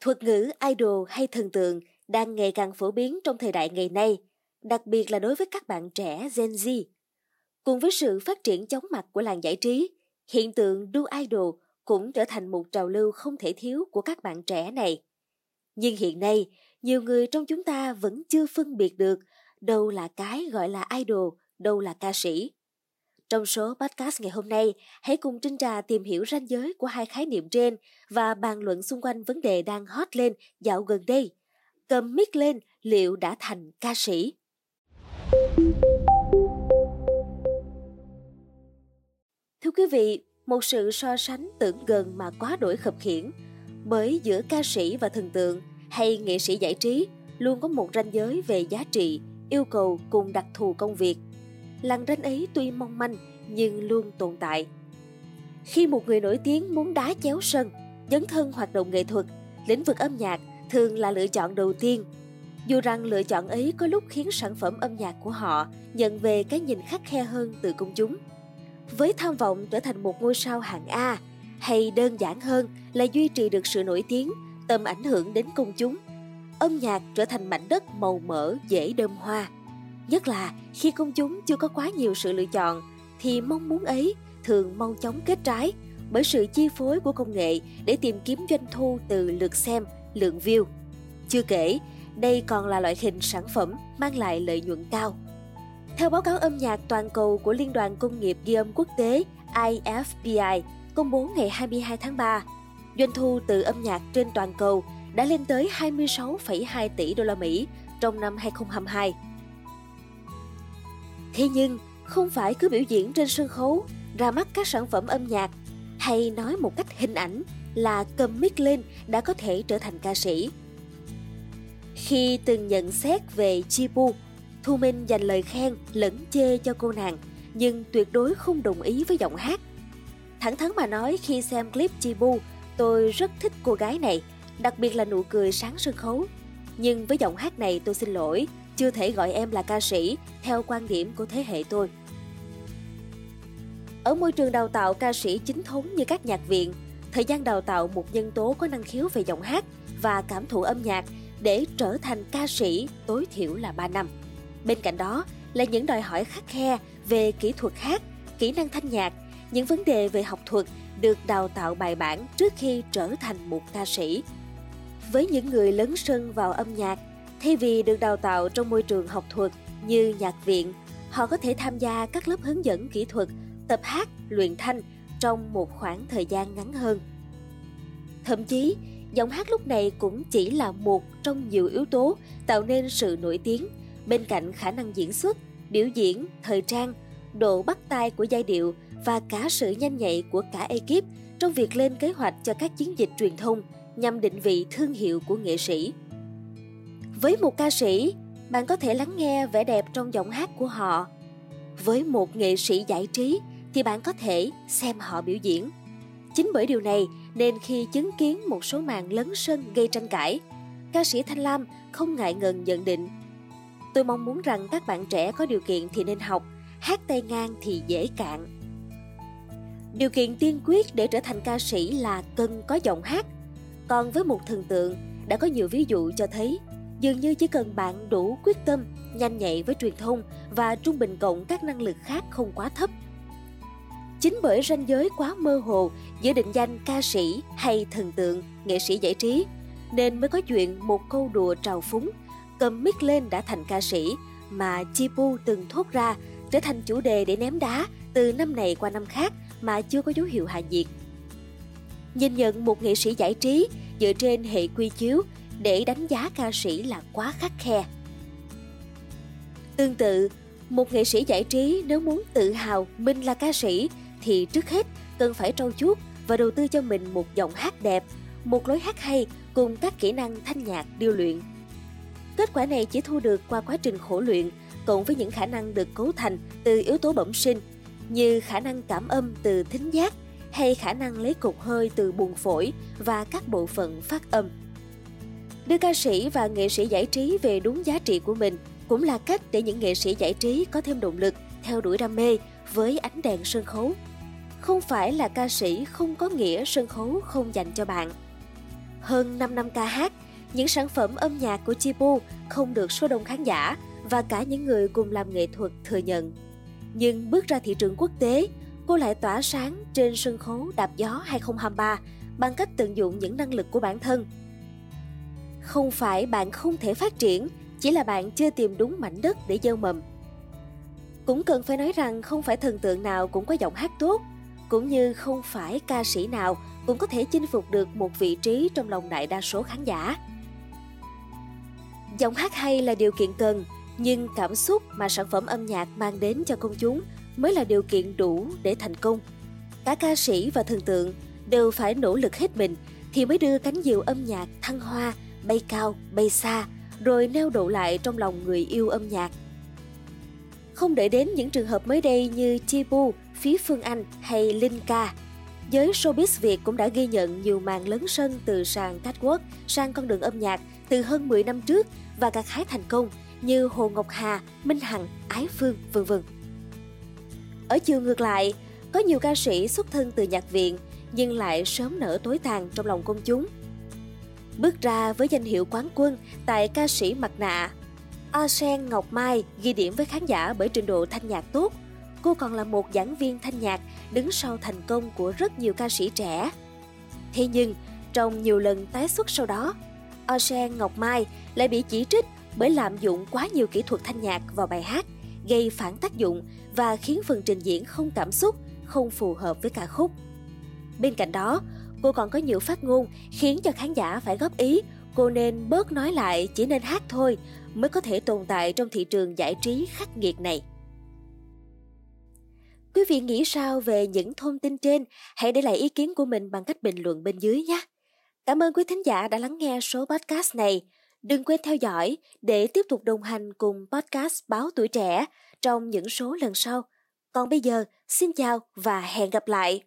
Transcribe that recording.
Thuật ngữ idol hay thần tượng đang ngày càng phổ biến trong thời đại ngày nay, đặc biệt là đối với các bạn trẻ Gen Z. Cùng với sự phát triển chóng mặt của làng giải trí, hiện tượng đu idol cũng trở thành một trào lưu không thể thiếu của các bạn trẻ này. Nhưng hiện nay, nhiều người trong chúng ta vẫn chưa phân biệt được đâu là cái gọi là idol, đâu là ca sĩ. Trong số podcast ngày hôm nay, hãy cùng Trinh Trà tìm hiểu ranh giới của hai khái niệm trên và bàn luận xung quanh vấn đề đang hot lên dạo gần đây. Cầm mic lên, liệu đã thành ca sĩ? Thưa quý vị, một sự so sánh tưởng gần mà quá đổi khập khiển bởi giữa ca sĩ và thần tượng hay nghệ sĩ giải trí luôn có một ranh giới về giá trị, yêu cầu cùng đặc thù công việc làng ranh ấy tuy mong manh nhưng luôn tồn tại. Khi một người nổi tiếng muốn đá chéo sân, dấn thân hoạt động nghệ thuật, lĩnh vực âm nhạc thường là lựa chọn đầu tiên. Dù rằng lựa chọn ấy có lúc khiến sản phẩm âm nhạc của họ nhận về cái nhìn khắc khe hơn từ công chúng. Với tham vọng trở thành một ngôi sao hạng A, hay đơn giản hơn là duy trì được sự nổi tiếng, tầm ảnh hưởng đến công chúng, âm nhạc trở thành mảnh đất màu mỡ dễ đơm hoa. Nhất là khi công chúng chưa có quá nhiều sự lựa chọn, thì mong muốn ấy thường mau chóng kết trái bởi sự chi phối của công nghệ để tìm kiếm doanh thu từ lượt xem, lượng view. Chưa kể, đây còn là loại hình sản phẩm mang lại lợi nhuận cao. Theo báo cáo âm nhạc toàn cầu của Liên đoàn Công nghiệp Ghi âm Quốc tế IFPI công bố ngày 22 tháng 3, doanh thu từ âm nhạc trên toàn cầu đã lên tới 26,2 tỷ đô la Mỹ trong năm 2022. Thế nhưng, không phải cứ biểu diễn trên sân khấu, ra mắt các sản phẩm âm nhạc hay nói một cách hình ảnh là cầm mic lên đã có thể trở thành ca sĩ. Khi từng nhận xét về Chibu, Thu Minh dành lời khen lẫn chê cho cô nàng, nhưng tuyệt đối không đồng ý với giọng hát. Thẳng thắn mà nói khi xem clip Chibu, tôi rất thích cô gái này, đặc biệt là nụ cười sáng sân khấu. Nhưng với giọng hát này tôi xin lỗi, chưa thể gọi em là ca sĩ theo quan điểm của thế hệ tôi. Ở môi trường đào tạo ca sĩ chính thống như các nhạc viện, thời gian đào tạo một nhân tố có năng khiếu về giọng hát và cảm thụ âm nhạc để trở thành ca sĩ tối thiểu là 3 năm. Bên cạnh đó là những đòi hỏi khắc khe về kỹ thuật hát, kỹ năng thanh nhạc, những vấn đề về học thuật được đào tạo bài bản trước khi trở thành một ca sĩ. Với những người lớn sân vào âm nhạc, thay vì được đào tạo trong môi trường học thuật như nhạc viện, họ có thể tham gia các lớp hướng dẫn kỹ thuật, tập hát, luyện thanh trong một khoảng thời gian ngắn hơn. Thậm chí, giọng hát lúc này cũng chỉ là một trong nhiều yếu tố tạo nên sự nổi tiếng bên cạnh khả năng diễn xuất, biểu diễn, thời trang, độ bắt tay của giai điệu và cả sự nhanh nhạy của cả ekip trong việc lên kế hoạch cho các chiến dịch truyền thông nhằm định vị thương hiệu của nghệ sĩ. Với một ca sĩ, bạn có thể lắng nghe vẻ đẹp trong giọng hát của họ. Với một nghệ sĩ giải trí thì bạn có thể xem họ biểu diễn. Chính bởi điều này nên khi chứng kiến một số màn lấn sân gây tranh cãi, ca sĩ Thanh Lam không ngại ngần nhận định Tôi mong muốn rằng các bạn trẻ có điều kiện thì nên học, hát tay ngang thì dễ cạn. Điều kiện tiên quyết để trở thành ca sĩ là cần có giọng hát. Còn với một thần tượng, đã có nhiều ví dụ cho thấy dường như chỉ cần bạn đủ quyết tâm, nhanh nhạy với truyền thông và trung bình cộng các năng lực khác không quá thấp. Chính bởi ranh giới quá mơ hồ giữa định danh ca sĩ hay thần tượng, nghệ sĩ giải trí, nên mới có chuyện một câu đùa trào phúng cầm mic lên đã thành ca sĩ mà Chipu từng thốt ra trở thành chủ đề để ném đá từ năm này qua năm khác mà chưa có dấu hiệu hạ nhiệt. Nhìn nhận một nghệ sĩ giải trí dựa trên hệ quy chiếu để đánh giá ca sĩ là quá khắc khe. Tương tự, một nghệ sĩ giải trí nếu muốn tự hào mình là ca sĩ thì trước hết cần phải trau chuốt và đầu tư cho mình một giọng hát đẹp, một lối hát hay cùng các kỹ năng thanh nhạc điêu luyện Kết quả này chỉ thu được qua quá trình khổ luyện, cộng với những khả năng được cấu thành từ yếu tố bẩm sinh, như khả năng cảm âm từ thính giác hay khả năng lấy cục hơi từ buồng phổi và các bộ phận phát âm. Đưa ca sĩ và nghệ sĩ giải trí về đúng giá trị của mình cũng là cách để những nghệ sĩ giải trí có thêm động lực theo đuổi đam mê với ánh đèn sân khấu. Không phải là ca sĩ không có nghĩa sân khấu không dành cho bạn. Hơn 5 năm ca hát, những sản phẩm âm nhạc của Chibu không được số đông khán giả và cả những người cùng làm nghệ thuật thừa nhận. Nhưng bước ra thị trường quốc tế, cô lại tỏa sáng trên sân khấu Đạp Gió 2023 bằng cách tận dụng những năng lực của bản thân. Không phải bạn không thể phát triển, chỉ là bạn chưa tìm đúng mảnh đất để gieo mầm. Cũng cần phải nói rằng không phải thần tượng nào cũng có giọng hát tốt, cũng như không phải ca sĩ nào cũng có thể chinh phục được một vị trí trong lòng đại đa số khán giả. Giọng hát hay là điều kiện cần, nhưng cảm xúc mà sản phẩm âm nhạc mang đến cho công chúng mới là điều kiện đủ để thành công. Cả ca sĩ và thần tượng đều phải nỗ lực hết mình thì mới đưa cánh diều âm nhạc thăng hoa, bay cao, bay xa, rồi neo đậu lại trong lòng người yêu âm nhạc. Không để đến những trường hợp mới đây như Chibu, Phí Phương Anh hay Linh Ca. Giới showbiz Việt cũng đã ghi nhận nhiều màn lớn sân từ sàn catwalk sang con đường âm nhạc từ hơn 10 năm trước và gặt hái thành công như Hồ Ngọc Hà, Minh Hằng, Ái Phương, vân vân. Ở chiều ngược lại, có nhiều ca sĩ xuất thân từ nhạc viện nhưng lại sớm nở tối tàn trong lòng công chúng. Bước ra với danh hiệu quán quân tại ca sĩ mặt nạ, Arsen Ngọc Mai ghi điểm với khán giả bởi trình độ thanh nhạc tốt. Cô còn là một giảng viên thanh nhạc đứng sau thành công của rất nhiều ca sĩ trẻ. Thế nhưng, trong nhiều lần tái xuất sau đó, Arsen Ngọc Mai lại bị chỉ trích bởi lạm dụng quá nhiều kỹ thuật thanh nhạc vào bài hát, gây phản tác dụng và khiến phần trình diễn không cảm xúc, không phù hợp với ca khúc. Bên cạnh đó, cô còn có nhiều phát ngôn khiến cho khán giả phải góp ý cô nên bớt nói lại chỉ nên hát thôi mới có thể tồn tại trong thị trường giải trí khắc nghiệt này. Quý vị nghĩ sao về những thông tin trên? Hãy để lại ý kiến của mình bằng cách bình luận bên dưới nhé. Cảm ơn quý thính giả đã lắng nghe số podcast này. Đừng quên theo dõi để tiếp tục đồng hành cùng podcast Báo Tuổi Trẻ trong những số lần sau. Còn bây giờ, xin chào và hẹn gặp lại!